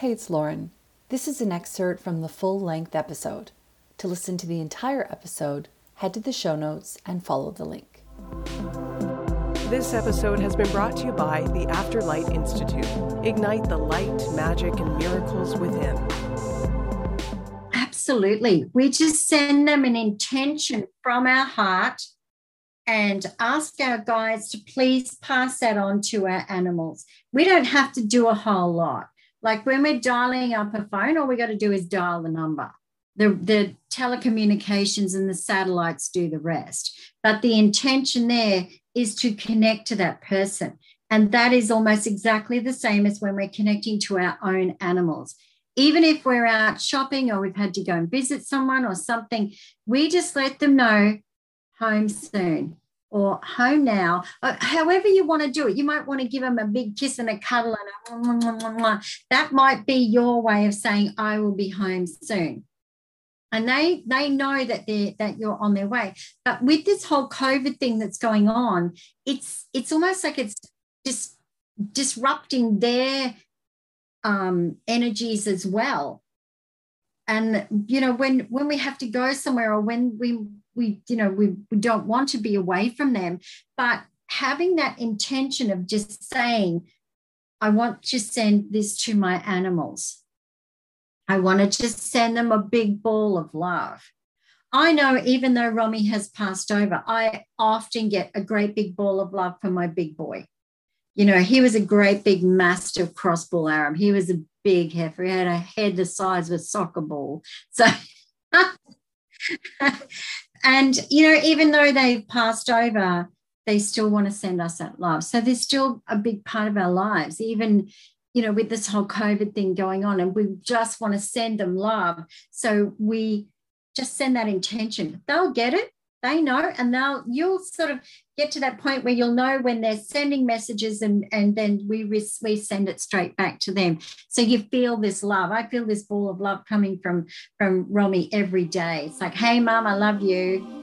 Hey, it's Lauren. This is an excerpt from the full length episode. To listen to the entire episode, head to the show notes and follow the link. This episode has been brought to you by the Afterlight Institute. Ignite the light, magic, and miracles within. Absolutely. We just send them an intention from our heart and ask our guides to please pass that on to our animals. We don't have to do a whole lot. Like when we're dialing up a phone, all we got to do is dial the number. The, the telecommunications and the satellites do the rest. But the intention there is to connect to that person. And that is almost exactly the same as when we're connecting to our own animals. Even if we're out shopping or we've had to go and visit someone or something, we just let them know home soon or home now, uh, however you want to do it. You might want to give them a big kiss and a cuddle and a that might be your way of saying, I will be home soon. And they they know that they that you're on their way. But with this whole COVID thing that's going on, it's it's almost like it's just disrupting their um, energies as well. And you know, when when we have to go somewhere or when we we you know we, we don't want to be away from them but having that intention of just saying i want to send this to my animals. I want to just send them a big ball of love. I know even though romy has passed over i often get a great big ball of love for my big boy you know he was a great big mastiff cross bull arab he was a big heifer. He had a head the size of a soccer ball. So and you know even though they've passed over they still want to send us that love. So they're still a big part of our lives even you know with this whole covid thing going on and we just want to send them love. So we just send that intention. They'll get it they know and they'll you'll sort of get to that point where you'll know when they're sending messages and and then we we send it straight back to them. So you feel this love. I feel this ball of love coming from from romy every day. It's like hey mom i love you